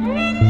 Música